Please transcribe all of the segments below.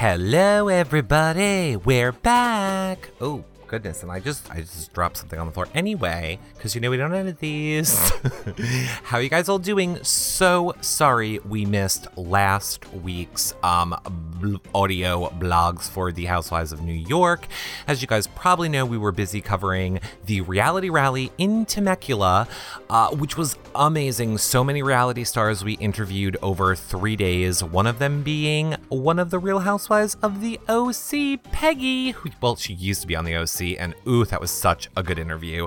Hello, everybody. We're back. Oh goodness! And I just I just dropped something on the floor anyway because you know we don't edit these. How you guys all doing? So sorry we missed last week's um bl- audio blogs for the Housewives of New York. As you guys probably know, we were busy covering the reality rally in Temecula, uh, which was amazing. So many reality stars we interviewed over three days. One of them being one of the Real Housewives of the OC, Peggy. Well, she used to be on the OC, and ooh, that was such a good interview.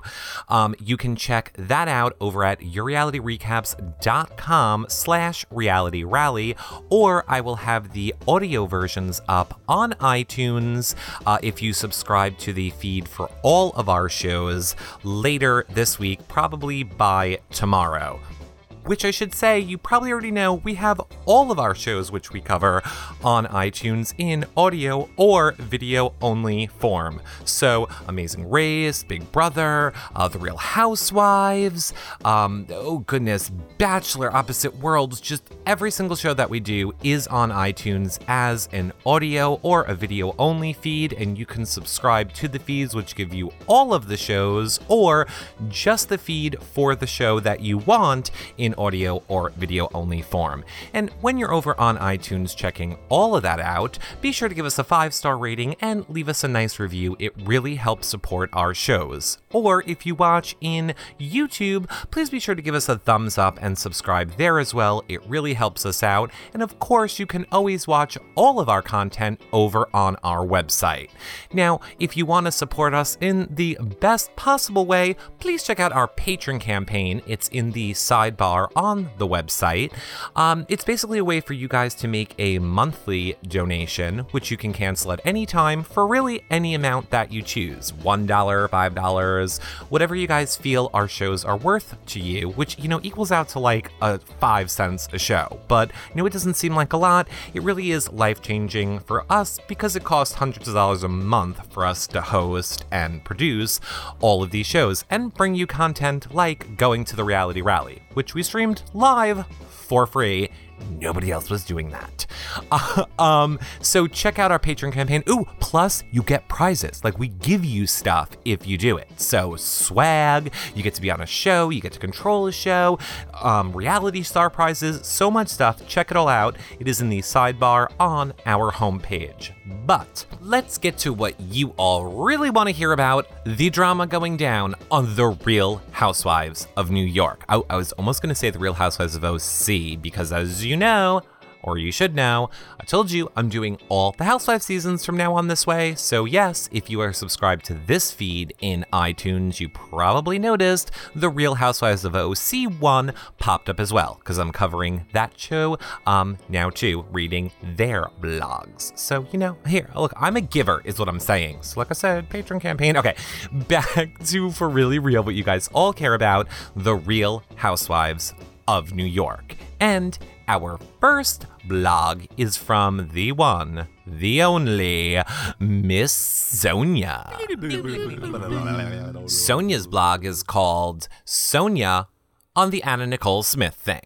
Um, you can check that out over at yourrealityrecaps.com slash reality rally, or I will have the audio versions up on iTunes uh, if you subscribe to the feed for all of our shows later this week, probably by tomorrow which I should say, you probably already know we have all of our shows which we cover on iTunes in audio or video only form. So, Amazing Race, Big Brother, uh, The Real Housewives, um, oh goodness, Bachelor, Opposite Worlds, just every single show that we do is on iTunes as an audio or a video only feed, and you can subscribe to the feeds which give you all of the shows or just the feed for the show that you want in audio or video only form. And when you're over on iTunes checking all of that out, be sure to give us a five star rating and leave us a nice review. It really helps support our shows. Or if you watch in YouTube, please be sure to give us a thumbs up and subscribe there as well. It really helps us out. And of course, you can always watch all of our content over on our website. Now, if you want to support us in the best possible way, please check out our Patreon campaign. It's in the sidebar on the website. Um, it's basically a way for you guys to make a monthly donation, which you can cancel at any time for really any amount that you choose $1, $5, whatever you guys feel our shows are worth to you, which, you know, equals out to like a five cents a show. But, you know, it doesn't seem like a lot. It really is life changing for us because it costs hundreds of dollars a month for us to host and produce all of these shows and bring you content like going to the reality rally, which we streamed live for free. Nobody else was doing that. Uh, um, so check out our Patreon campaign. Ooh, plus you get prizes. Like we give you stuff if you do it. So swag, you get to be on a show, you get to control a show, um, reality star prizes, so much stuff. Check it all out. It is in the sidebar on our homepage. But let's get to what you all really want to hear about the drama going down on The Real Housewives of New York. I, I was almost going to say The Real Housewives of OC because, as you know, or you should know, I told you I'm doing all the Housewives seasons from now on this way. So, yes, if you are subscribed to this feed in iTunes, you probably noticed the Real Housewives of OC 1 popped up as well, because I'm covering that show um, now too, reading their blogs. So, you know, here, look, I'm a giver, is what I'm saying. So, like I said, Patreon campaign. Okay, back to for really real what you guys all care about the Real Housewives of New York. And our first blog is from the one, the only, Miss Sonja. Sonja's blog is called Sonja on the Anna Nicole Smith thing.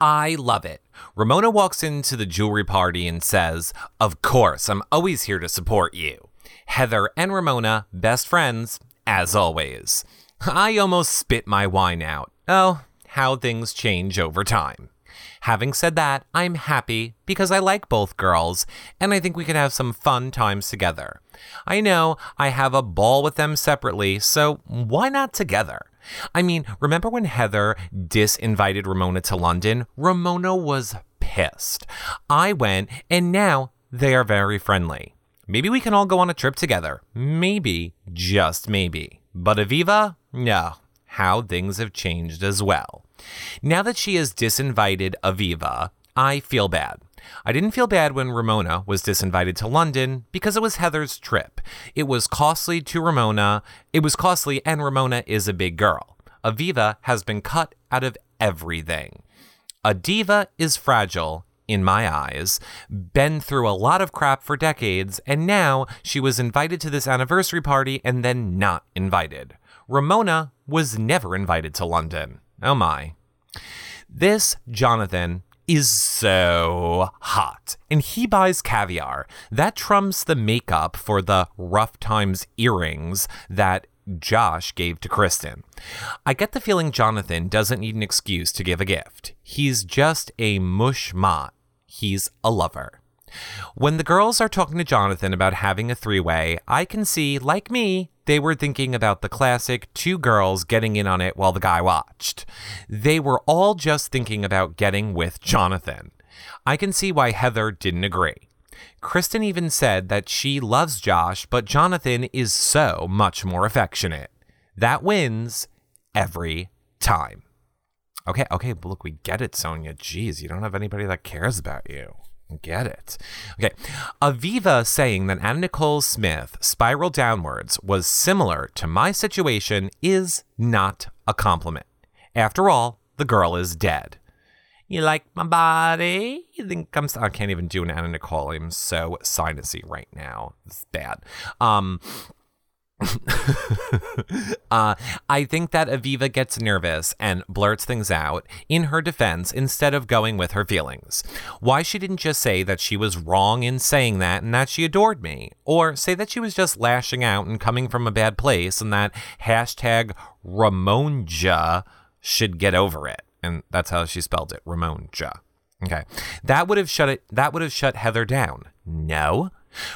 I love it. Ramona walks into the jewelry party and says, Of course, I'm always here to support you. Heather and Ramona, best friends, as always. I almost spit my wine out. Oh, how things change over time. Having said that, I'm happy because I like both girls and I think we can have some fun times together. I know I have a ball with them separately, so why not together? I mean, remember when Heather disinvited Ramona to London? Ramona was pissed. I went and now they are very friendly. Maybe we can all go on a trip together. Maybe, just maybe. But Aviva? No. How things have changed as well. Now that she has disinvited Aviva, I feel bad. I didn't feel bad when Ramona was disinvited to London because it was Heather's trip. It was costly to Ramona. It was costly, and Ramona is a big girl. Aviva has been cut out of everything. Aviva is fragile, in my eyes, been through a lot of crap for decades, and now she was invited to this anniversary party and then not invited. Ramona was never invited to London. Oh my. This Jonathan is so hot, and he buys caviar. That trumps the makeup for the rough times earrings that Josh gave to Kristen. I get the feeling Jonathan doesn't need an excuse to give a gift. He's just a mush mott. He's a lover. When the girls are talking to Jonathan about having a three way, I can see, like me, they were thinking about the classic two girls getting in on it while the guy watched. They were all just thinking about getting with Jonathan. I can see why Heather didn't agree. Kristen even said that she loves Josh, but Jonathan is so much more affectionate. That wins every time. Okay, okay, look, we get it, Sonja. Jeez, you don't have anybody that cares about you. Get it. Okay. Aviva saying that Anna Nicole Smith spiral downwards was similar to my situation is not a compliment. After all, the girl is dead. You like my body? You think I'm. I can't even do an Anna Nicole. I'm so sinusy right now. It's bad. Um, uh, I think that Aviva gets nervous and blurts things out in her defense instead of going with her feelings. Why she didn't just say that she was wrong in saying that and that she adored me, or say that she was just lashing out and coming from a bad place and that hashtag Ramonja should get over it. And that's how she spelled it, Ramonja. Okay. That would have shut it that would have shut Heather down. No.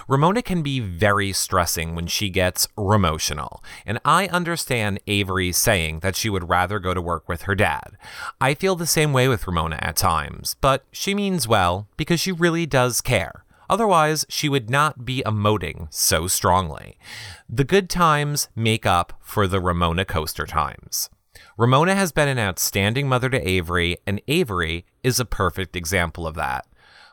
Ramona can be very stressing when she gets emotional, and I understand Avery saying that she would rather go to work with her dad. I feel the same way with Ramona at times, but she means well because she really does care. Otherwise, she would not be emoting so strongly. The good times make up for the Ramona coaster times. Ramona has been an outstanding mother to Avery, and Avery is a perfect example of that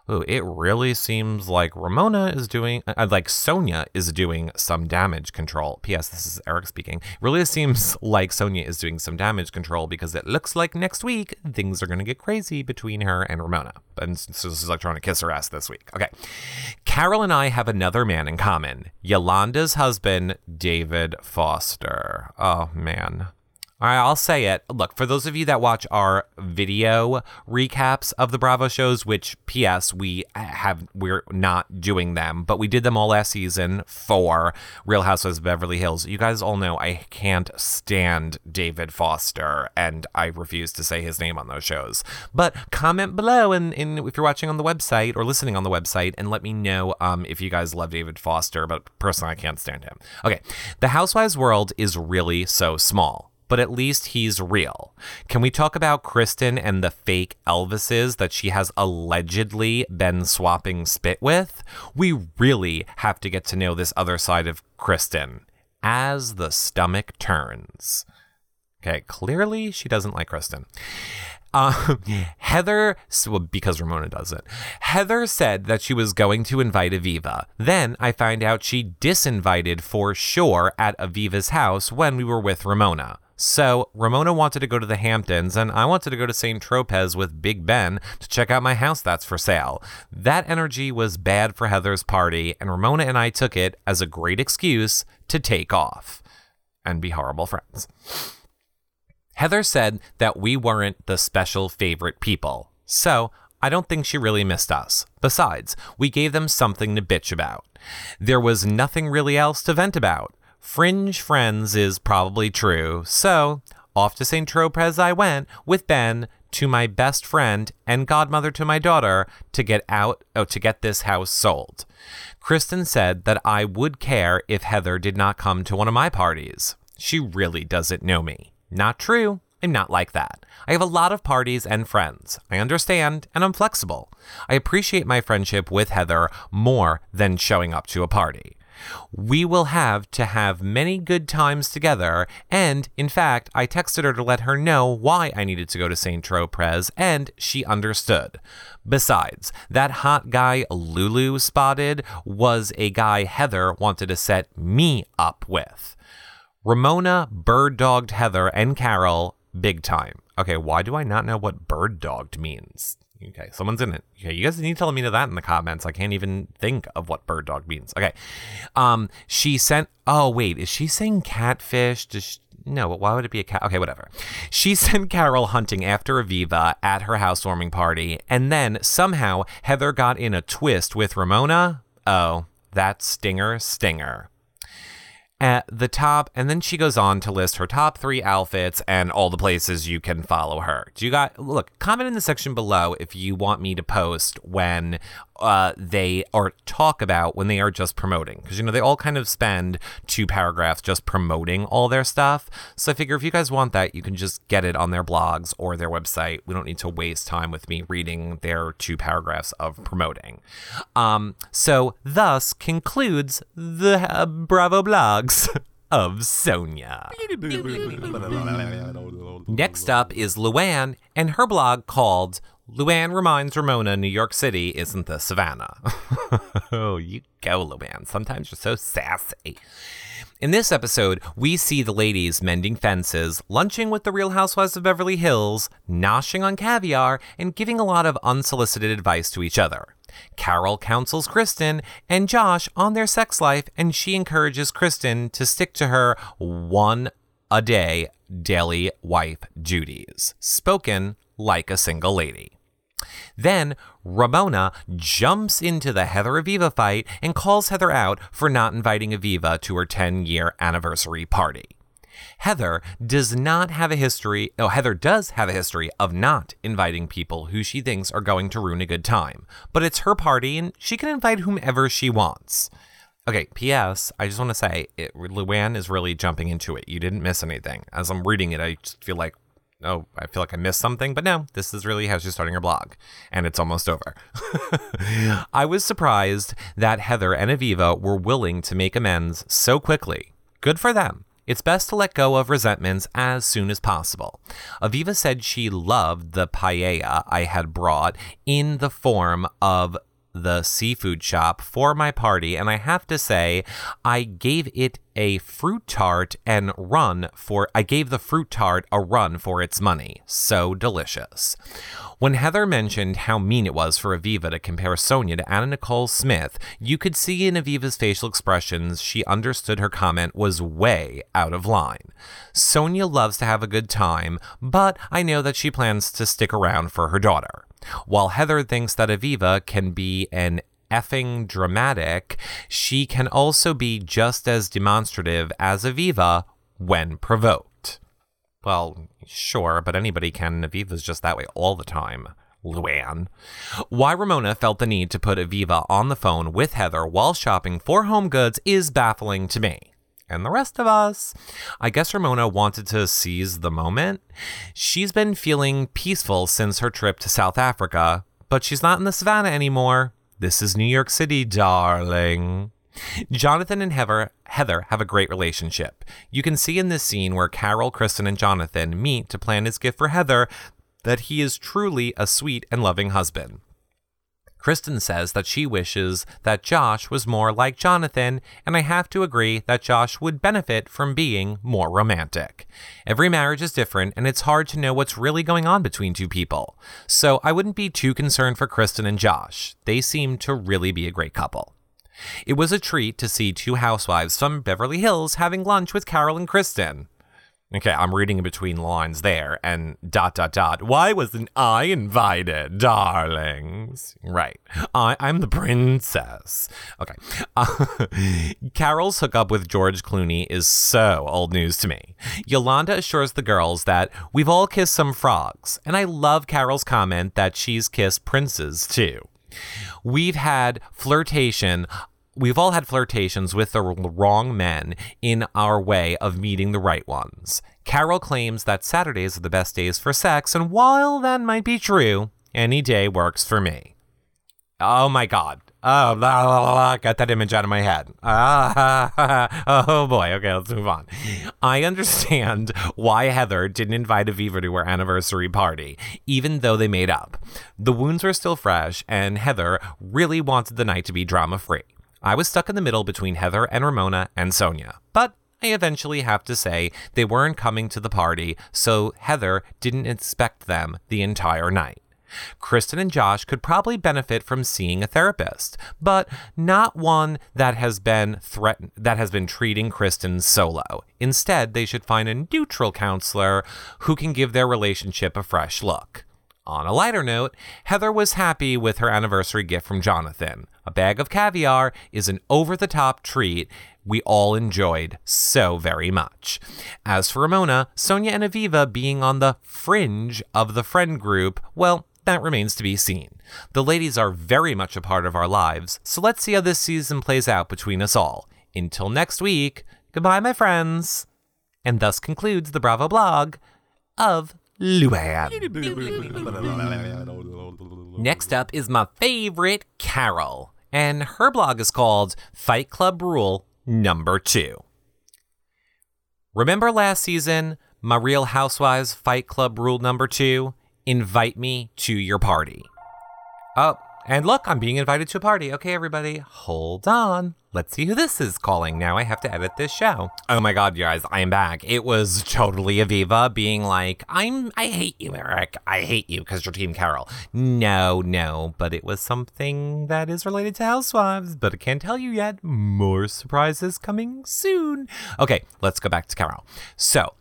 ooh, it really seems like Ramona is doing, uh, like Sonja is doing some damage control. P.S. This is Eric speaking. Really seems like Sonja is doing some damage control because it looks like next week things are going to get crazy between her and Ramona. And so this is like trying to kiss her ass this week. Okay. Carol and I have another man in common Yolanda's husband, David Foster. Oh, man. I'll say it. Look, for those of you that watch our video recaps of the Bravo shows, which PS we have we're not doing them, but we did them all last season for Real Housewives of Beverly Hills. You guys all know I can't stand David Foster and I refuse to say his name on those shows. But comment below and, and if you're watching on the website or listening on the website and let me know um, if you guys love David Foster, but personally I can't stand him. Okay. The Housewives world is really so small but at least he's real. Can we talk about Kristen and the fake Elvises that she has allegedly been swapping spit with? We really have to get to know this other side of Kristen as the stomach turns. Okay, clearly she doesn't like Kristen. Uh, Heather, well, because Ramona does it, Heather said that she was going to invite Aviva. Then I find out she disinvited for sure at Aviva's house when we were with Ramona. So Ramona wanted to go to the Hamptons, and I wanted to go to St. Tropez with Big Ben to check out my house that's for sale. That energy was bad for Heather's party, and Ramona and I took it as a great excuse to take off and be horrible friends. Heather said that we weren't the special favorite people, so I don't think she really missed us. Besides, we gave them something to bitch about. There was nothing really else to vent about. Fringe friends is probably true, so off to St. Tropez I went with Ben to my best friend and godmother to my daughter to get out oh, to get this house sold. Kristen said that I would care if Heather did not come to one of my parties. She really doesn't know me. Not true. I'm not like that. I have a lot of parties and friends. I understand and I'm flexible. I appreciate my friendship with Heather more than showing up to a party. We will have to have many good times together. And in fact, I texted her to let her know why I needed to go to St. Tropez, and she understood. Besides, that hot guy Lulu spotted was a guy Heather wanted to set me up with. Ramona bird dogged Heather and Carol big time. Okay, why do I not know what bird dogged means? Okay, someone's in it. Okay, you guys need to tell me that in the comments. I can't even think of what bird dog means. Okay, um, she sent. Oh wait, is she saying catfish? Does she, no, why would it be a cat? Okay, whatever. She sent Carol hunting after Aviva at her housewarming party, and then somehow Heather got in a twist with Ramona. Oh, that stinger, stinger at the top, and then she goes on to list her top three outfits and all the places you can follow her. Do you got look? Comment in the section below if you want me to post when uh, they or talk about when they are just promoting because you know they all kind of spend two paragraphs just promoting all their stuff. So I figure if you guys want that, you can just get it on their blogs or their website. We don't need to waste time with me reading their two paragraphs of promoting. Um, so thus concludes the uh, Bravo blogs. of Sonja. Next up is Luann and her blog called Luann reminds Ramona New York City isn't the savannah. oh, you go, Luann. Sometimes you're so sassy. In this episode, we see the ladies mending fences, lunching with the Real Housewives of Beverly Hills, noshing on caviar, and giving a lot of unsolicited advice to each other. Carol counsels Kristen and Josh on their sex life, and she encourages Kristen to stick to her one a day daily wife duties, spoken like a single lady. Then Ramona jumps into the Heather Aviva fight and calls Heather out for not inviting Aviva to her 10 year anniversary party. Heather does not have a history, oh, Heather does have a history of not inviting people who she thinks are going to ruin a good time. But it's her party and she can invite whomever she wants. Okay, P.S. I just want to say, it, Luann is really jumping into it. You didn't miss anything. As I'm reading it, I just feel like, oh, I feel like I missed something, but no, this is really how she's starting her blog, and it's almost over. I was surprised that Heather and Aviva were willing to make amends so quickly. Good for them. It's best to let go of resentments as soon as possible. Aviva said she loved the paella I had brought in the form of the seafood shop for my party, and I have to say, I gave it a fruit tart and run for I gave the fruit tart a run for its money. So delicious. When Heather mentioned how mean it was for Aviva to compare Sonja to Anna Nicole Smith, you could see in Aviva's facial expressions she understood her comment was way out of line. Sonja loves to have a good time, but I know that she plans to stick around for her daughter. While Heather thinks that Aviva can be an effing dramatic, she can also be just as demonstrative as Aviva when provoked. Well, sure, but anybody can. Aviva's just that way all the time. Luann. Why Ramona felt the need to put Aviva on the phone with Heather while shopping for home goods is baffling to me and the rest of us. I guess Ramona wanted to seize the moment. She's been feeling peaceful since her trip to South Africa, but she's not in the savannah anymore. This is New York City, darling. Jonathan and Heather, Heather have a great relationship. You can see in this scene where Carol, Kristen, and Jonathan meet to plan his gift for Heather that he is truly a sweet and loving husband. Kristen says that she wishes that Josh was more like Jonathan, and I have to agree that Josh would benefit from being more romantic. Every marriage is different, and it's hard to know what's really going on between two people. So I wouldn't be too concerned for Kristen and Josh. They seem to really be a great couple. It was a treat to see two housewives from Beverly Hills having lunch with Carol and Kristen. Okay, I'm reading in between lines there and dot dot dot. Why wasn't I invited, darlings? Right. I, I'm the princess. Okay. Uh, Carol's hookup with George Clooney is so old news to me. Yolanda assures the girls that we've all kissed some frogs, and I love Carol's comment that she's kissed princes too. We've had flirtation we've all had flirtations with the wrong men in our way of meeting the right ones. Carol claims that Saturdays are the best days for sex, and while that might be true, any day works for me. Oh my god. Oh, blah, blah, blah, got that image out of my head. Ah, oh boy. Okay, let's move on. I understand why Heather didn't invite Aviva to her anniversary party, even though they made up. The wounds were still fresh, and Heather really wanted the night to be drama free. I was stuck in the middle between Heather and Ramona and Sonja. But I eventually have to say they weren't coming to the party, so Heather didn't expect them the entire night. Kristen and Josh could probably benefit from seeing a therapist, but not one that has been threatened that has been treating Kristen solo. Instead, they should find a neutral counselor who can give their relationship a fresh look. On a lighter note, Heather was happy with her anniversary gift from Jonathan. A bag of caviar is an over the top treat we all enjoyed so very much. As for Ramona, Sonja and Aviva being on the fringe of the friend group, well, that remains to be seen. The ladies are very much a part of our lives, so let's see how this season plays out between us all. Until next week, goodbye, my friends. And thus concludes the Bravo blog of Luann. Next up is my favorite, Carol, and her blog is called Fight Club Rule Number Two. Remember last season, my Real Housewives Fight Club Rule Number Two? invite me to your party. Oh, and look, I'm being invited to a party. Okay, everybody, hold on. Let's see who this is calling. Now I have to edit this show. Oh my god, you guys, I am back. It was totally Aviva being like, I'm I hate you, Eric. I hate you because you're Team Carol. No, no, but it was something that is related to Housewives, but I can't tell you yet. More surprises coming soon. Okay, let's go back to Carol. So,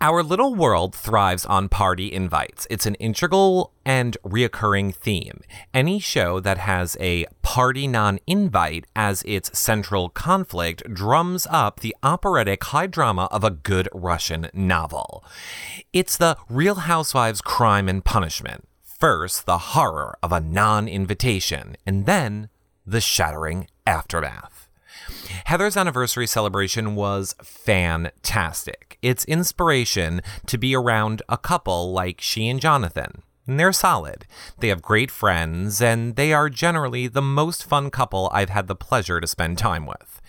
our little world thrives on party invites. It's an integral and reoccurring theme. Any show that has a party non invite as its central conflict drums up the operatic high drama of a good Russian novel. It's the Real Housewives crime and punishment. First, the horror of a non invitation, and then the shattering aftermath. Heather's anniversary celebration was fantastic. It's inspiration to be around a couple like she and Jonathan. And they're solid. They have great friends, and they are generally the most fun couple I've had the pleasure to spend time with.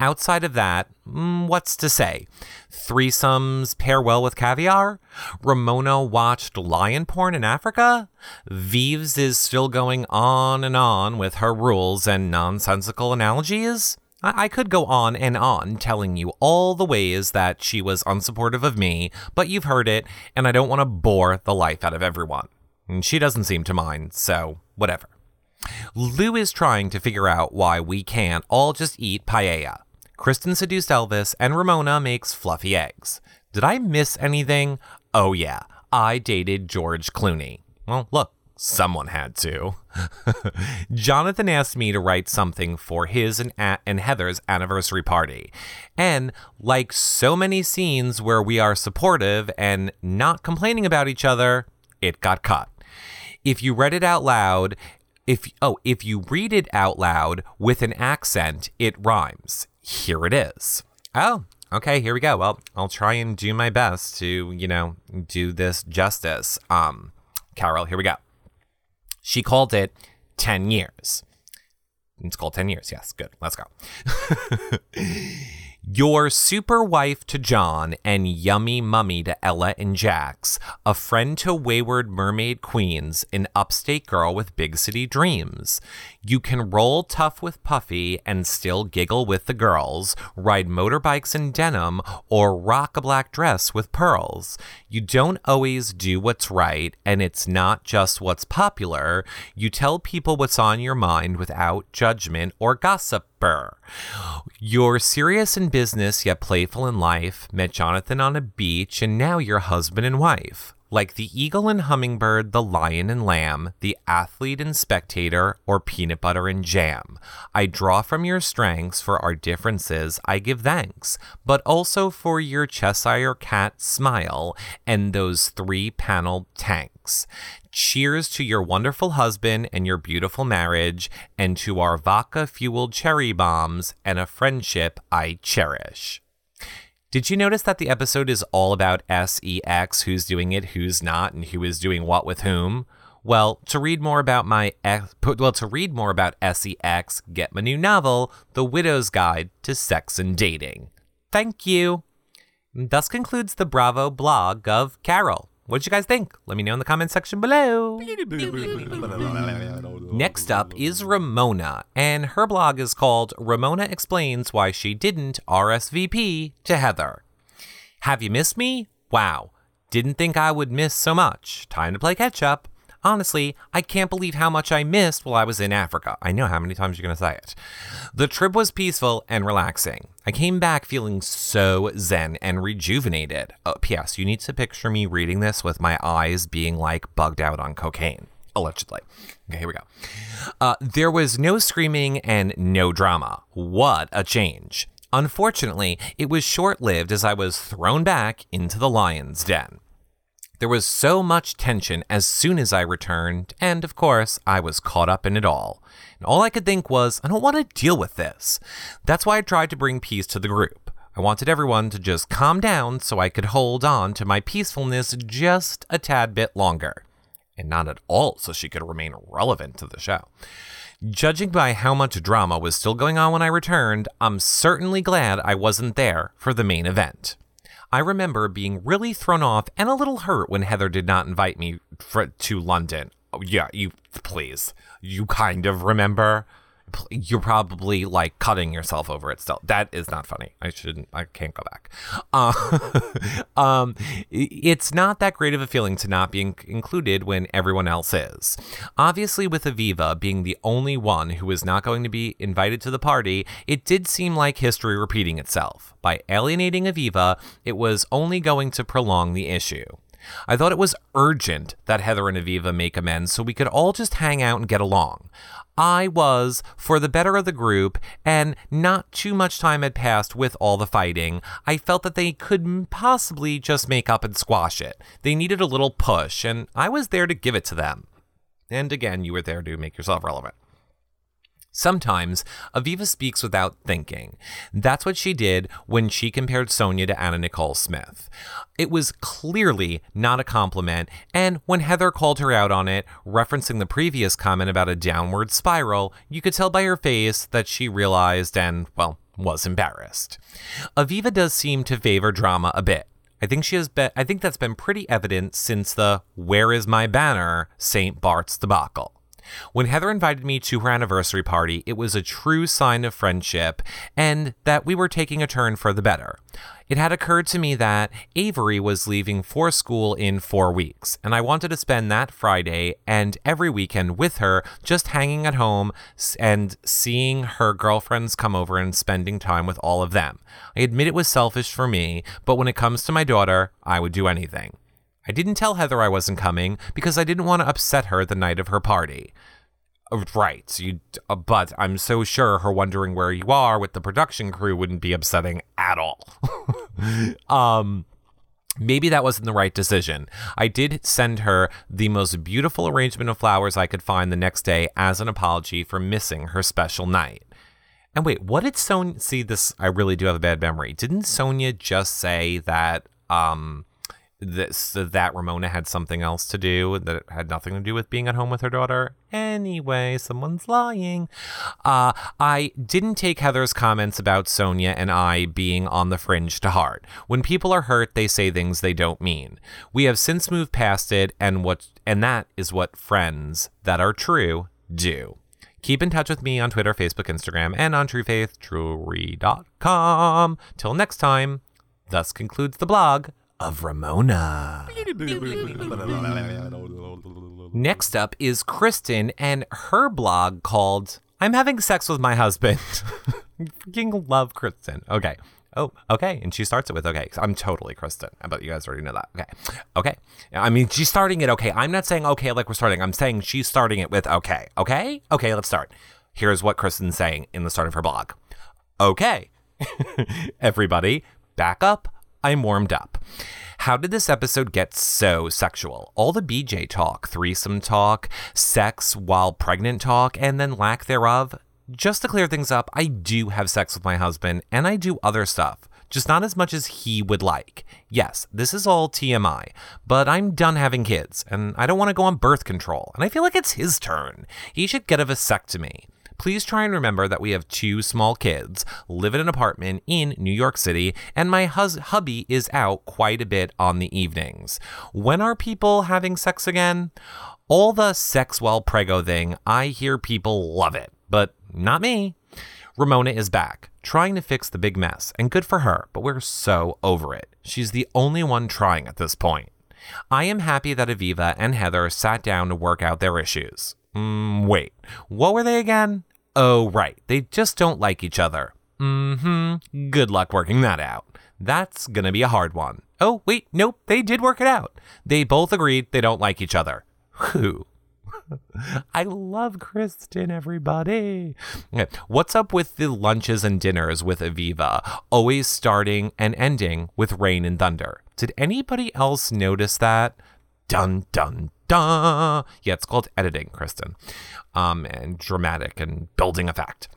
Outside of that, mm, what's to say? Threesomes pair well with caviar? Ramona watched lion porn in Africa? Vives is still going on and on with her rules and nonsensical analogies? I-, I could go on and on telling you all the ways that she was unsupportive of me, but you've heard it, and I don't want to bore the life out of everyone. She doesn't seem to mind, so whatever. Lou is trying to figure out why we can't all just eat paella. Kristen seduced Elvis, and Ramona makes fluffy eggs. Did I miss anything? Oh, yeah, I dated George Clooney. Well, look, someone had to. Jonathan asked me to write something for his and, a- and Heather's anniversary party. And like so many scenes where we are supportive and not complaining about each other, it got cut. If you read it out loud, if oh, if you read it out loud with an accent, it rhymes. Here it is. Oh, okay, here we go. Well, I'll try and do my best to, you know, do this justice. Um, Carol, here we go. She called it 10 years. It's called 10 years. Yes, good. Let's go. Your super wife to John and yummy mummy to Ella and Jax, a friend to wayward mermaid queens, an upstate girl with big city dreams. You can roll tough with Puffy and still giggle with the girls, ride motorbikes in denim, or rock a black dress with pearls. You don't always do what's right, and it's not just what's popular. You tell people what's on your mind without judgment or gossip you're serious in business yet playful in life, met Jonathan on a beach, and now you're husband and wife. Like the eagle and hummingbird, the lion and lamb, the athlete and spectator, or peanut butter and jam. I draw from your strengths for our differences, I give thanks, but also for your Cheshire cat smile and those three paneled tanks. Cheers to your wonderful husband and your beautiful marriage, and to our vodka fueled cherry bombs and a friendship I cherish. Did you notice that the episode is all about SEX, who's doing it, who's not, and who is doing what with whom? Well, to read more about my well, to read more about SEX, get my new novel, The Widow's Guide to Sex and Dating. Thank you. Thus concludes the Bravo blog of Carol. What did you guys think? Let me know in the comment section below. Next up is Ramona, and her blog is called Ramona Explains Why She Didn't RSVP to Heather. Have you missed me? Wow. Didn't think I would miss so much. Time to play catch up. Honestly, I can't believe how much I missed while I was in Africa. I know how many times you're going to say it. The trip was peaceful and relaxing. I came back feeling so zen and rejuvenated. Oh, P.S. You need to picture me reading this with my eyes being like bugged out on cocaine. Allegedly. Okay, here we go. Uh, there was no screaming and no drama. What a change. Unfortunately, it was short lived as I was thrown back into the lion's den. There was so much tension as soon as I returned, and of course, I was caught up in it all. And all I could think was, I don't want to deal with this. That's why I tried to bring peace to the group. I wanted everyone to just calm down so I could hold on to my peacefulness just a tad bit longer. And not at all so she could remain relevant to the show. Judging by how much drama was still going on when I returned, I'm certainly glad I wasn't there for the main event. I remember being really thrown off and a little hurt when Heather did not invite me for, to London. Oh, yeah, you please. You kind of remember you're probably like cutting yourself over it still. That is not funny. I shouldn't, I can't go back. Uh, um, it's not that great of a feeling to not be in- included when everyone else is. Obviously, with Aviva being the only one who is not going to be invited to the party, it did seem like history repeating itself. By alienating Aviva, it was only going to prolong the issue. I thought it was urgent that Heather and Aviva make amends so we could all just hang out and get along. I was for the better of the group, and not too much time had passed with all the fighting. I felt that they couldn't possibly just make up and squash it. They needed a little push, and I was there to give it to them. And again, you were there to make yourself relevant. Sometimes Aviva speaks without thinking. That's what she did when she compared Sonja to Anna Nicole Smith. It was clearly not a compliment, and when Heather called her out on it, referencing the previous comment about a downward spiral, you could tell by her face that she realized and, well, was embarrassed. Aviva does seem to favor drama a bit. I think she has been I think that's been pretty evident since the Where is my banner St. Bart's debacle. When Heather invited me to her anniversary party, it was a true sign of friendship and that we were taking a turn for the better. It had occurred to me that Avery was leaving for school in four weeks, and I wanted to spend that Friday and every weekend with her, just hanging at home and seeing her girlfriends come over and spending time with all of them. I admit it was selfish for me, but when it comes to my daughter, I would do anything. I didn't tell Heather I wasn't coming because I didn't want to upset her the night of her party. Uh, right, you, uh, but I'm so sure her wondering where you are with the production crew wouldn't be upsetting at all. um, Maybe that wasn't the right decision. I did send her the most beautiful arrangement of flowers I could find the next day as an apology for missing her special night. And wait, what did Sonja see this? I really do have a bad memory. Didn't Sonja just say that um this that Ramona had something else to do that had nothing to do with being at home with her daughter. Anyway, someone's lying. Uh, I didn't take Heather's comments about Sonja and I being on the fringe to heart. When people are hurt, they say things they don't mean. We have since moved past it, and what and that is what friends that are true do. Keep in touch with me on Twitter, Facebook, Instagram, and on truefaithjewelry.com. Till next time, thus concludes the blog of Ramona. Next up is Kristen and her blog called I'm Having Sex with My Husband. Freaking love Kristen. Okay. Oh, okay. And she starts it with okay. I'm totally Kristen. I bet you guys already know that. Okay. Okay. I mean, she's starting it okay. I'm not saying okay like we're starting. I'm saying she's starting it with okay. Okay? Okay, let's start. Here's what Kristen's saying in the start of her blog. Okay. Everybody, back up I'm warmed up. How did this episode get so sexual? All the BJ talk, threesome talk, sex while pregnant talk, and then lack thereof. Just to clear things up, I do have sex with my husband and I do other stuff, just not as much as he would like. Yes, this is all TMI, but I'm done having kids and I don't want to go on birth control, and I feel like it's his turn. He should get a vasectomy please try and remember that we have two small kids, live in an apartment in New York City, and my hus- hubby is out quite a bit on the evenings. When are people having sex again? All the sex while prego thing, I hear people love it, but not me. Ramona is back, trying to fix the big mess, and good for her, but we're so over it. She's the only one trying at this point. I am happy that Aviva and Heather sat down to work out their issues. Mm, wait, what were they again? Oh, right, they just don't like each other. Mm hmm. Good luck working that out. That's gonna be a hard one. Oh, wait, nope, they did work it out. They both agreed they don't like each other. Who? I love Kristen, everybody. What's up with the lunches and dinners with Aviva, always starting and ending with rain and thunder? Did anybody else notice that? Dun, dun, dun. Yeah, it's called editing, Kristen, um, and dramatic and building effect.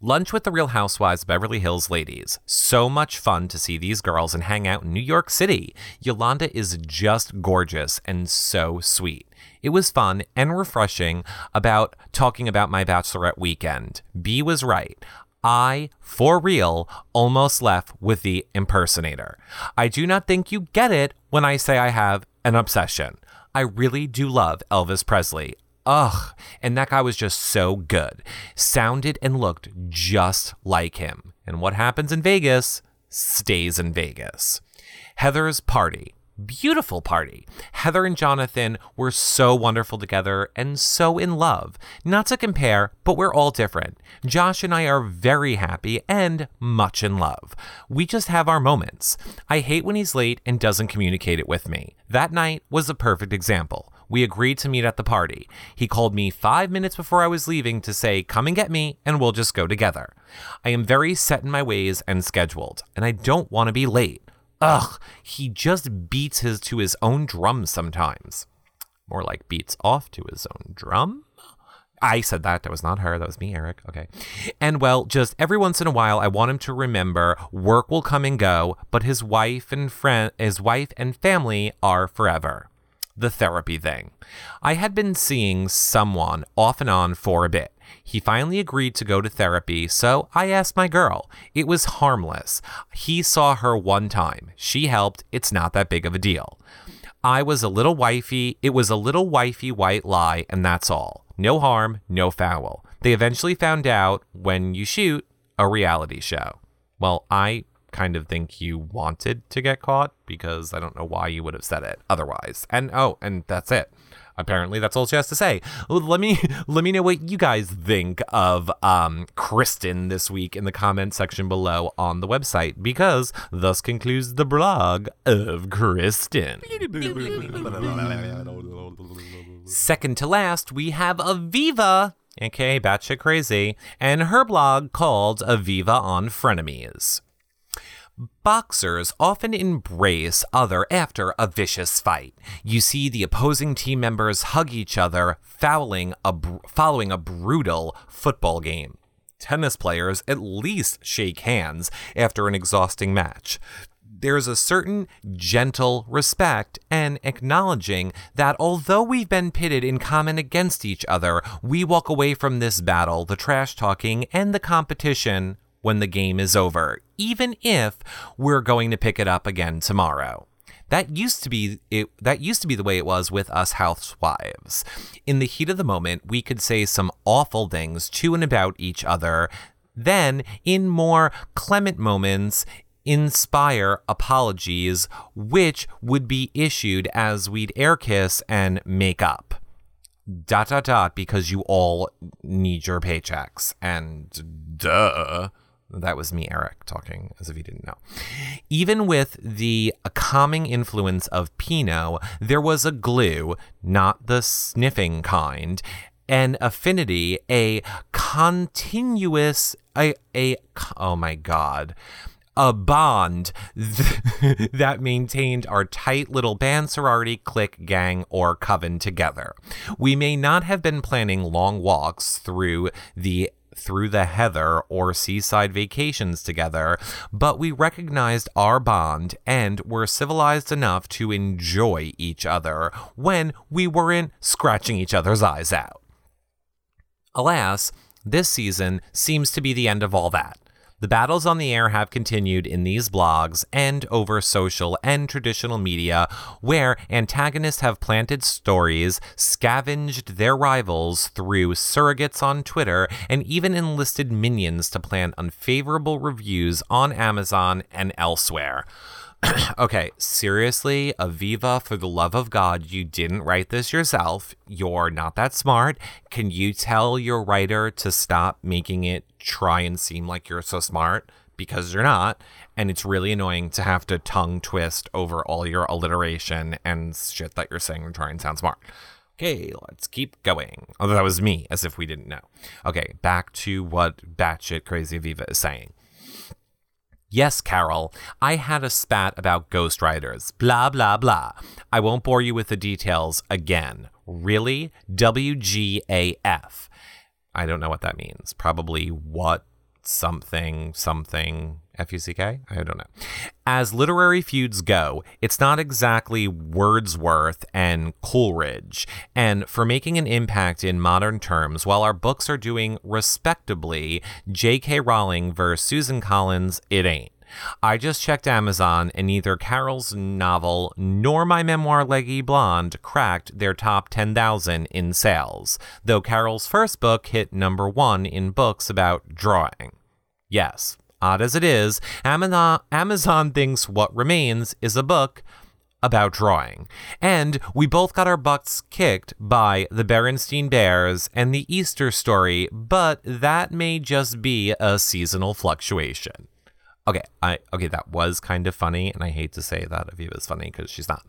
Lunch with the Real Housewives Beverly Hills ladies. So much fun to see these girls and hang out in New York City. Yolanda is just gorgeous and so sweet. It was fun and refreshing about talking about my bachelorette weekend. B was right. I, for real, almost left with the impersonator. I do not think you get it when I say I have an obsession. I really do love Elvis Presley. Ugh. And that guy was just so good. Sounded and looked just like him. And what happens in Vegas stays in Vegas. Heather's party. Beautiful party. Heather and Jonathan were so wonderful together and so in love. Not to compare, but we're all different. Josh and I are very happy and much in love. We just have our moments. I hate when he's late and doesn't communicate it with me. That night was a perfect example. We agreed to meet at the party. He called me five minutes before I was leaving to say, Come and get me, and we'll just go together. I am very set in my ways and scheduled, and I don't want to be late. Ugh, he just beats his to his own drum sometimes. More like beats off to his own drum. I said that. That was not her. That was me, Eric. Okay. And well, just every once in a while, I want him to remember work will come and go, but his wife and friend, his wife and family are forever. The therapy thing. I had been seeing someone off and on for a bit. He finally agreed to go to therapy, so I asked my girl. It was harmless. He saw her one time. She helped. It's not that big of a deal. I was a little wifey. It was a little wifey white lie, and that's all. No harm, no foul. They eventually found out when you shoot a reality show. Well, I kind of think you wanted to get caught because I don't know why you would have said it otherwise. And oh, and that's it apparently that's all she has to say. Let me let me know what you guys think of um, Kristen this week in the comment section below on the website because thus concludes the blog of Kristen. Second to last, we have Aviva, aka Batshit Crazy, and her blog called Aviva on Frenemies. Boxers often embrace other after a vicious fight. You see the opposing team members hug each other, fouling a br- following a brutal football game. Tennis players at least shake hands after an exhausting match. There's a certain gentle respect and acknowledging that although we've been pitted in common against each other, we walk away from this battle, the trash talking, and the competition when the game is over, even if we're going to pick it up again tomorrow. That used to be it that used to be the way it was with us housewives. In the heat of the moment, we could say some awful things to and about each other. Then, in more clement moments, inspire apologies, which would be issued as we'd air kiss and make up dot dot dot because you all need your paychecks and duh that was me, Eric, talking as if he didn't know. Even with the calming influence of Pinot, there was a glue, not the sniffing kind, an affinity, a continuous, a, a oh my God, a bond th- that maintained our tight little band sorority, clique, gang, or coven together. We may not have been planning long walks through the through the heather or seaside vacations together, but we recognized our bond and were civilized enough to enjoy each other when we weren't scratching each other's eyes out. Alas, this season seems to be the end of all that. The battles on the air have continued in these blogs and over social and traditional media, where antagonists have planted stories, scavenged their rivals through surrogates on Twitter, and even enlisted minions to plant unfavorable reviews on Amazon and elsewhere. okay, seriously, Aviva, for the love of God, you didn't write this yourself. You're not that smart. Can you tell your writer to stop making it try and seem like you're so smart? Because you're not. And it's really annoying to have to tongue twist over all your alliteration and shit that you're saying to try and sound smart. Okay, let's keep going. Although that was me, as if we didn't know. Okay, back to what batshit crazy Aviva is saying. Yes, Carol, I had a spat about ghostwriters. Blah, blah, blah. I won't bore you with the details again. Really? WGAF. I don't know what that means. Probably what something something F-U-C-K? I don't know. As literary feuds go, it's not exactly Wordsworth and Coleridge. And for making an impact in modern terms, while our books are doing respectably, J.K. Rowling versus Suzanne Collins, it ain't. I just checked Amazon, and neither Carol's novel nor my memoir Leggy Blonde cracked their top 10,000 in sales, though Carol's first book hit number one in books about drawing. Yes, odd as it is, Amazon, thinks What Remains is a book about drawing. And we both got our butts kicked by the Berenstain Bears and the Easter story, but that may just be a seasonal fluctuation. Okay, I okay, that was kind of funny, and I hate to say that Aviva's funny because she's not.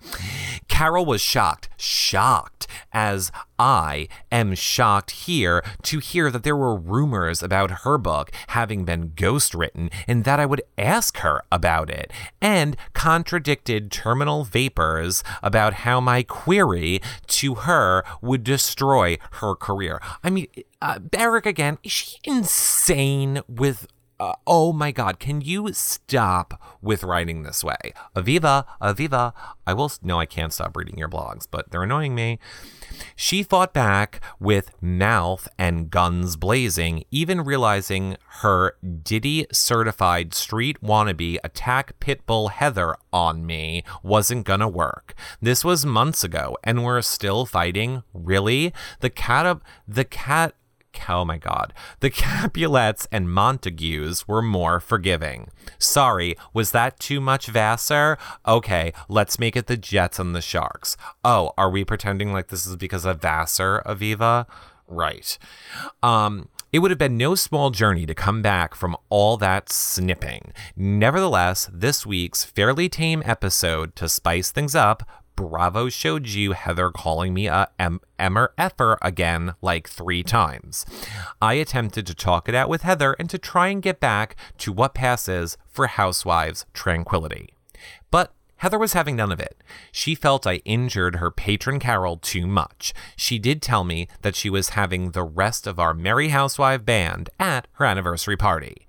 Carol was shocked, shocked, as I am shocked here to hear that there were rumors about her book having been ghostwritten and that I would ask her about it, and contradicted terminal vapors about how my query to her would destroy her career. I mean, uh, Barrick again, is she insane with uh, oh my God, can you stop with writing this way? Aviva, Aviva, I will, no, I can't stop reading your blogs, but they're annoying me. She fought back with mouth and guns blazing, even realizing her Diddy certified street wannabe attack Pitbull Heather on me wasn't gonna work. This was months ago, and we're still fighting? Really? The cat, the cat, oh my god, the Capulets and Montagues were more forgiving. Sorry, was that too much Vassar? Okay, let's make it the Jets and the Sharks. Oh, are we pretending like this is because of Vassar, Aviva? Right. Um, it would have been no small journey to come back from all that snipping. Nevertheless, this week's fairly tame episode to spice things up Bravo showed you Heather calling me a em- emmer effer again like three times. I attempted to talk it out with Heather and to try and get back to what passes for housewives' tranquility. But Heather was having none of it. She felt I injured her patron Carol too much. She did tell me that she was having the rest of our Merry Housewife band at her anniversary party.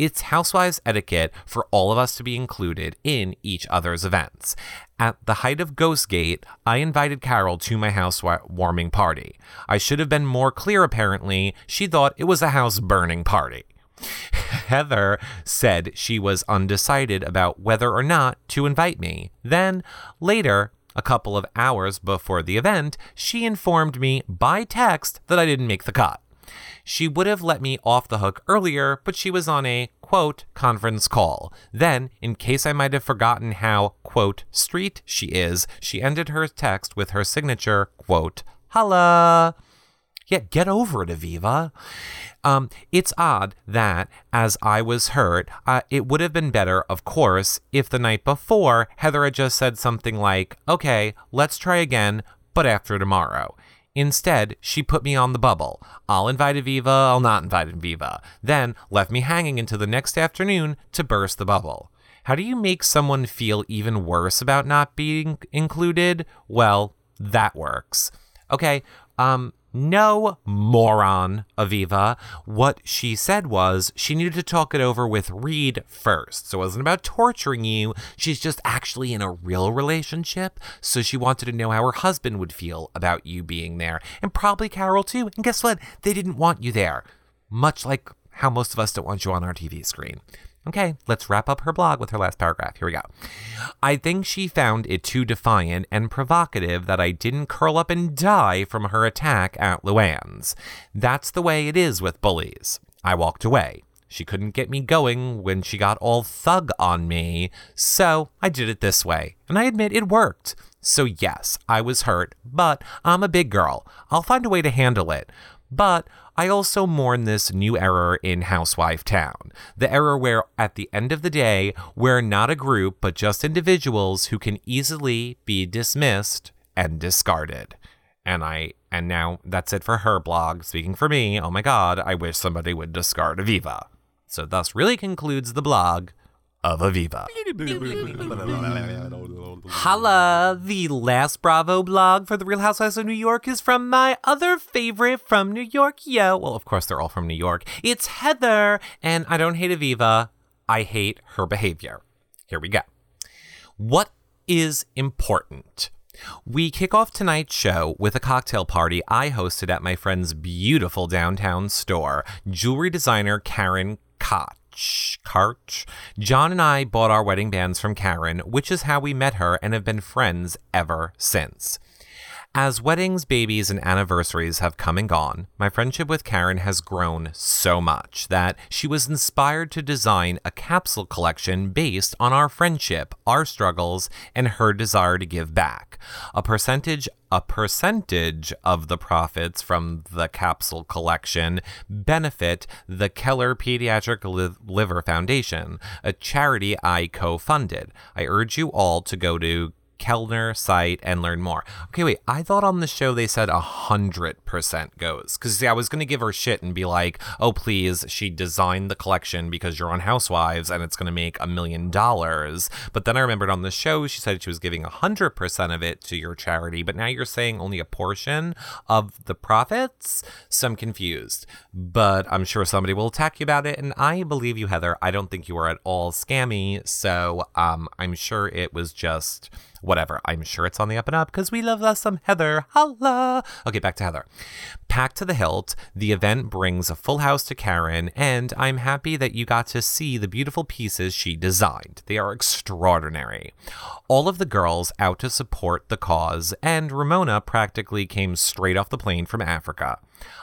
It's housewives etiquette for all of us to be included in each other's events. At the height of Ghostgate, I invited Carol to my housewarming party. I should have been more clear, apparently. She thought it was a house burning party. Heather said she was undecided about whether or not to invite me. Then, later, a couple of hours before the event, she informed me by text that I didn't make the cut. She would have let me off the hook earlier, but she was on a quote conference call. Then, in case I might have forgotten how quote street she is, she ended her text with her signature quote holla. Yeah, get over it, Aviva. Um, it's odd that, as I was hurt, uh, it would have been better, of course, if the night before Heather had just said something like, okay, let's try again, but after tomorrow. Instead, she put me on the bubble. I'll invite Aviva, I'll not invite Aviva. Then left me hanging until the next afternoon to burst the bubble. How do you make someone feel even worse about not being included? Well, that works. Okay, um, no, moron, Aviva. What she said was she needed to talk it over with Reed first. So it wasn't about torturing you. She's just actually in a real relationship. So she wanted to know how her husband would feel about you being there. And probably Carol too. And guess what? They didn't want you there. Much like how most of us don't want you on our TV screen. Okay, let's wrap up her blog with her last paragraph. Here we go. I think she found it too defiant and provocative that I didn't curl up and die from her attack at Luann's. That's the way it is with bullies. I walked away. She couldn't get me going when she got all thug on me, so I did it this way, and I admit it worked. So, yes, I was hurt, but I'm a big girl. I'll find a way to handle it. But I also mourn this new error in Housewife Town. The error where, at the end of the day, we're not a group, but just individuals who can easily be dismissed and discarded. And I and now that's it for her blog. Speaking for me, oh my god, I wish somebody would discard Aviva. So thus really concludes the blog of Aviva. Holla! The last Bravo blog for the Real Housewives of New York is from my other favorite from New York, yo. Well, of course, they're all from New York. It's Heather, and I don't hate Aviva, I hate her behavior. Here we go. What is important? We kick off tonight's show with a cocktail party I hosted at my friend's beautiful downtown store, jewelry designer Karen Koch. Karch. John and I bought our wedding bands from Karen, which is how we met her and have been friends ever since. As weddings, babies, and anniversaries have come and gone, my friendship with Karen has grown so much that she was inspired to design a capsule collection based on our friendship, our struggles, and her desire to give back. A percentage a percentage of the profits from the capsule collection benefit the Keller Pediatric Liver Foundation, a charity I co funded. I urge you all to go to Kellner site and learn more. Okay, wait. I thought on the show they said a hundred percent goes because see, I was gonna give her shit and be like, "Oh, please, she designed the collection because you're on Housewives and it's gonna make a million dollars." But then I remembered on the show she said she was giving a hundred percent of it to your charity, but now you're saying only a portion of the profits. So I'm confused. But I'm sure somebody will attack you about it, and I believe you, Heather. I don't think you are at all scammy. So um, I'm sure it was just whatever. I'm sure it's on the up and up because we love us some Heather. Holla. Okay, back to Heather. Packed to the hilt, the event brings a full house to Karen, and I'm happy that you got to see the beautiful pieces she designed. They are extraordinary. All of the girls out to support the cause, and Ramona practically came straight off the plane from Africa.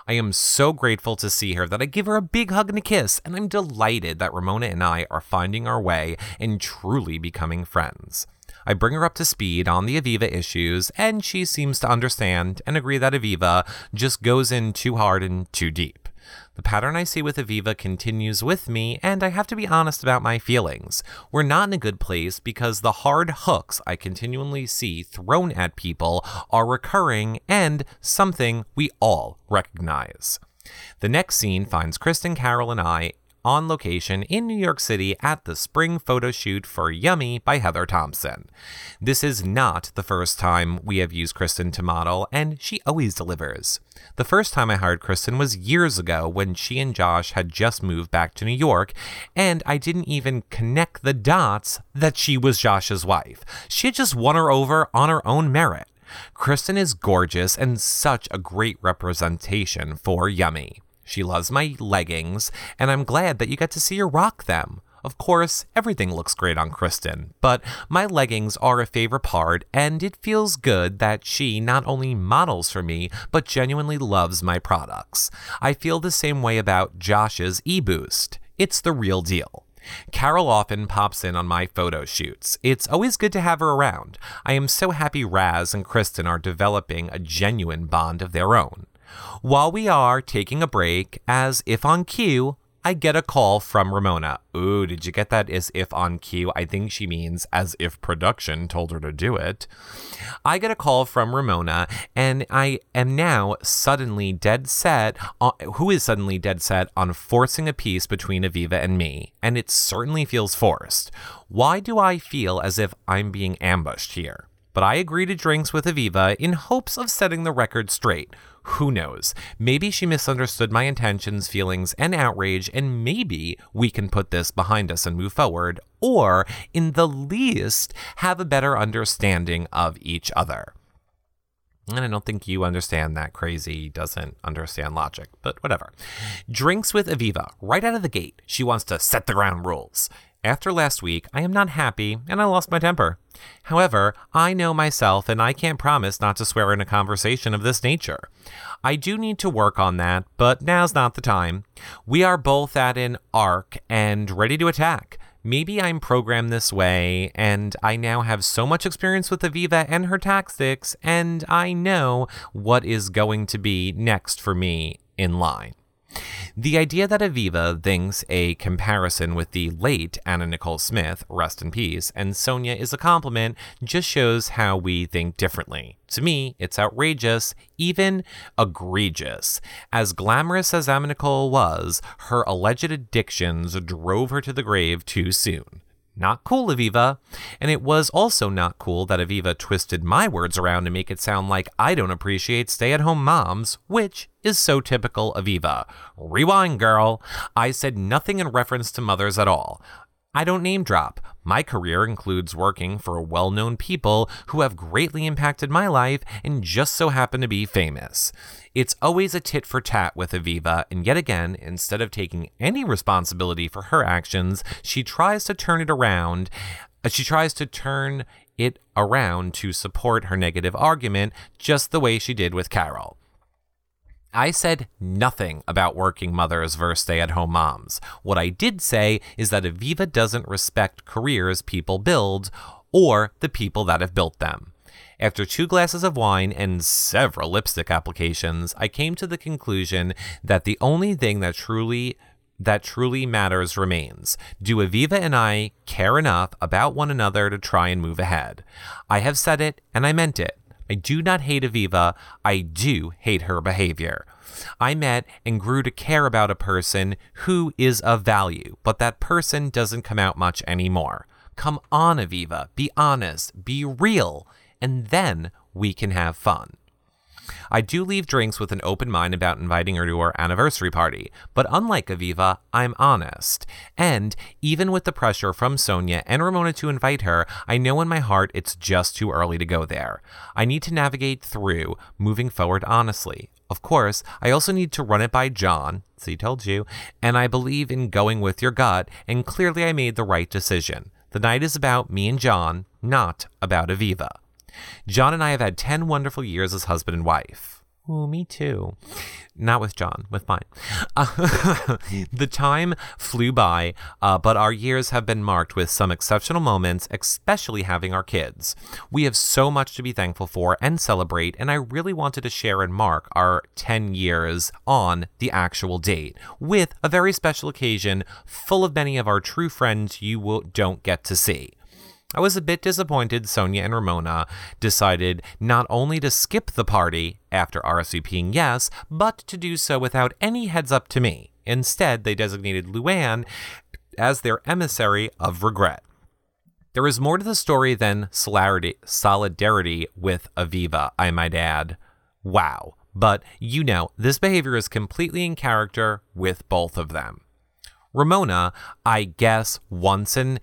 I am so grateful to see her that I give her a big hug and a kiss, and I'm delighted that Ramona and I are finding our way and truly becoming friends. I bring her up to speed on the Aviva issues, and she seems to understand and agree that Aviva just goes in too hard and too deep. The pattern I see with Aviva continues with me, and I have to be honest about my feelings. We're not in a good place because the hard hooks I continually see thrown at people are recurring and something we all recognize. The next scene finds Kristen, Carol, and I on location in New York City at the spring photo shoot for Yummie by Heather Thomson. This is not the first time we have used Kristen to model, and she always delivers. The first time I hired Kristen was years ago when she and Josh had just moved back to New York, and I didn't even connect the dots that she was Josh's wife. She had just won her over on her own merit. Kristen is gorgeous and such a great representation for Yummie. She loves my leggings, and I'm glad that you get to see her rock them. Of course, everything looks great on Kristen, but my leggings are a favorite part, and it feels good that she not only models for me, but genuinely loves my products. I feel the same way about Josh's eBoost. It's the real deal. Carol often pops in on my photo shoots. It's always good to have her around. I am so happy Raz and Kristen are developing a genuine bond of their own. While we are taking a break, as if on cue, I get a call from Ramona. Ooh, did you get that? As if on cue. I think she means as if production told her to do it. I get a call from Ramona, and I am now suddenly dead set. On, who is suddenly dead set on forcing a peace between Aviva and me? And it certainly feels forced. Why do I feel as if I'm being ambushed here? But I agree to drinks with Aviva in hopes of setting the record straight. Who knows? Maybe she misunderstood my intentions, feelings, and outrage, and maybe we can put this behind us and move forward, or, in the least, have a better understanding of each other. And I don't think you understand that crazy doesn't understand logic, but whatever. Drinks with Aviva. Right out of the gate, she wants to set the ground rules. After last week, I am not happy and I lost my temper. However, I know myself and I can't promise not to swear in a conversation of this nature. I do need to work on that, but now's not the time. We are both at an arc and ready to attack. Maybe I'm programmed this way, and I now have so much experience with Aviva and her tactics, and I know what is going to be next for me in line. The idea that Aviva thinks a comparison with the late Anna Nicole Smith, rest in peace, and Sonja is a compliment just shows how we think differently. To me, it's outrageous, even egregious. As glamorous as Anna Nicole was, her alleged addictions drove her to the grave too soon. Not cool, Aviva. And it was also not cool that Aviva twisted my words around to make it sound like I don't appreciate stay at home moms, which is so typical Aviva. Rewind, girl. I said nothing in reference to mothers at all. I don't name drop. My career includes working for well known people who have greatly impacted my life and just so happen to be famous. It's always a tit for tat with Aviva, and yet again, instead of taking any responsibility for her actions, she tries to turn it around. Uh, she tries to turn it around to support her negative argument, just the way she did with Carol. I said nothing about working mothers versus stay at home moms. What I did say is that Aviva doesn't respect careers people build or the people that have built them. After two glasses of wine and several lipstick applications, I came to the conclusion that the only thing that truly that truly matters remains. Do Aviva and I care enough about one another to try and move ahead? I have said it and I meant it. I do not hate Aviva, I do hate her behavior. I met and grew to care about a person who is of value, but that person doesn't come out much anymore. Come on, Aviva, be honest, be real, and then we can have fun. I do leave drinks with an open mind about inviting her to our anniversary party, but unlike Aviva, I'm honest. And even with the pressure from Sonja and Ramona to invite her, I know in my heart it's just too early to go there. I need to navigate through moving forward honestly. Of course, I also need to run it by John, see told you, and I believe in going with your gut, and clearly I made the right decision. The night is about me and John, not about Aviva. John and I have had 10 wonderful years as husband and wife. Ooh, me too. Not with John, with mine. The time flew by, uh, but our years have been marked with some exceptional moments, especially having our kids. We have so much to be thankful for and celebrate, and I really wanted to share and mark our 10 years on the actual date with a very special occasion full of many of our true friends you will, don't get to see. I was a bit disappointed Sonja and Ramona decided not only to skip the party after RSVPing yes, but to do so without any heads up to me. Instead, they designated Luann as their emissary of regret. There is more to the story than solidarity with Aviva, I might add. Wow. But you know, this behavior is completely in character with both of them. Ramona, I guess, once an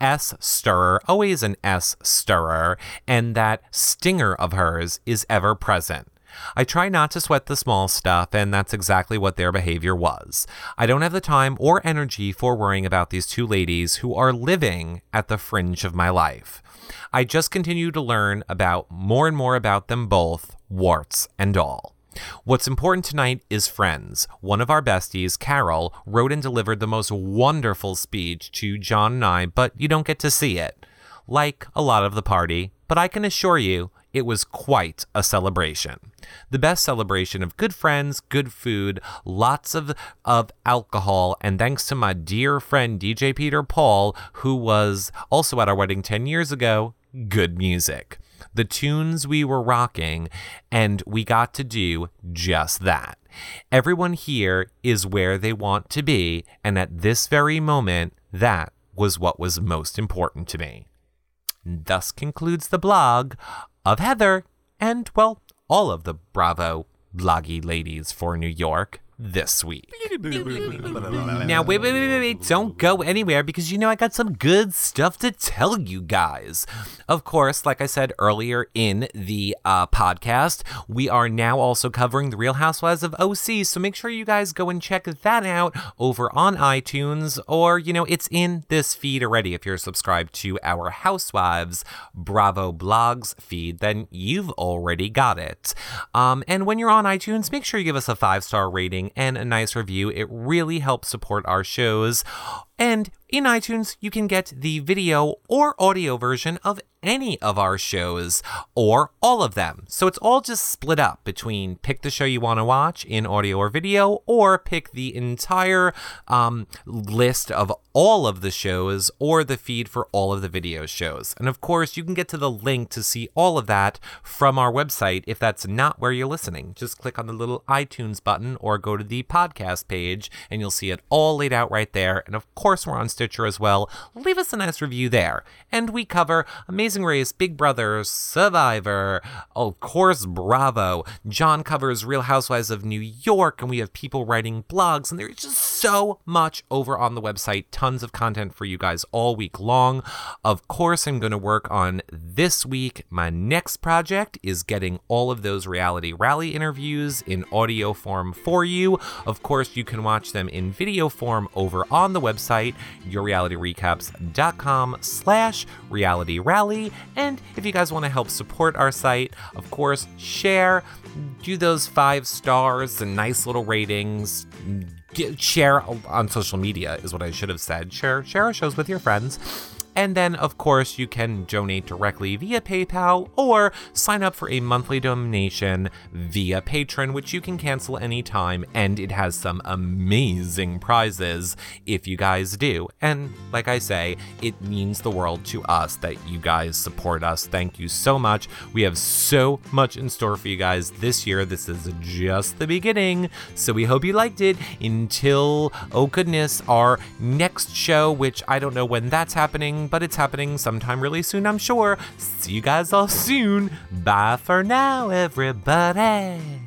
S stirrer, always an S stirrer, and that stinger of hers is ever present. I try not to sweat the small stuff, and that's exactly what their behavior was. I don't have the time or energy for worrying about these two ladies who are living at the fringe of my life. I just continue to learn about more and more about them both, warts and all. What's important tonight is friends. One of our besties, Carol, wrote and delivered the most wonderful speech to John and I, but you don't get to see it. Like a lot of the party, but I can assure you, it was quite a celebration. The best celebration of good friends, good food, lots of, of alcohol, and thanks to my dear friend DJ Peter Paul, who was also at our wedding 10 years ago, good music the tunes we were rocking, and we got to do just that. Everyone here is where they want to be, and at this very moment, that was what was most important to me. Thus concludes the blog of Heather and, well, all of the Bravo bloggy ladies for New York. This week. Now, wait, wait, wait, wait, don't go anywhere because you know I got some good stuff to tell you guys. Of course, like I said earlier in the uh, podcast, we are now also covering The Real Housewives of OC, so make sure you guys go and check that out over on iTunes, or, you know, it's in this feed already. If you're subscribed to our Housewives Bravo blogs feed, then you've already got it. Um, and when you're on iTunes, make sure you give us a five star rating and a nice review. It really helps support our shows. And in iTunes, you can get the video or audio version of any of our shows or all of them. So it's all just split up between pick the show you want to watch in audio or video, or pick the entire um, list of all of the shows or the feed for all of the video shows. And of course, you can get to the link to see all of that from our website if that's not where you're listening. Just click on the little iTunes button or go to the podcast page and you'll see it all laid out right there. And of course, we're on Stitcher as well. Leave us a nice review there. And we cover Amazing Race, Big Brother, Survivor, of course, Bravo. John covers Real Housewives of New York, and we have people writing blogs, and there's just so much over on the website. Tons of content for you guys all week long. Of course, I'm going to work on this week. My next project is getting all of those reality rally interviews in audio form for you. Of course, you can watch them in video form over on the website website, yourrealityrecaps.com slash reality rally. And if you guys want to help support our site, of course, share, do those five stars and nice little ratings. Get, share on social media is what I should have said. Share share our shows with your friends. And then, of course, you can donate directly via PayPal or sign up for a monthly donation via Patreon, which you can cancel anytime. And it has some amazing prizes if you guys do. And like I say, it means the world to us that you guys support us. Thank you so much. We have so much in store for you guys this year. This is just the beginning. So we hope you liked it until, oh goodness, our next show, which I don't know when that's but it's happening sometime really soon, I'm sure. See you guys all soon. Bye for now, everybody.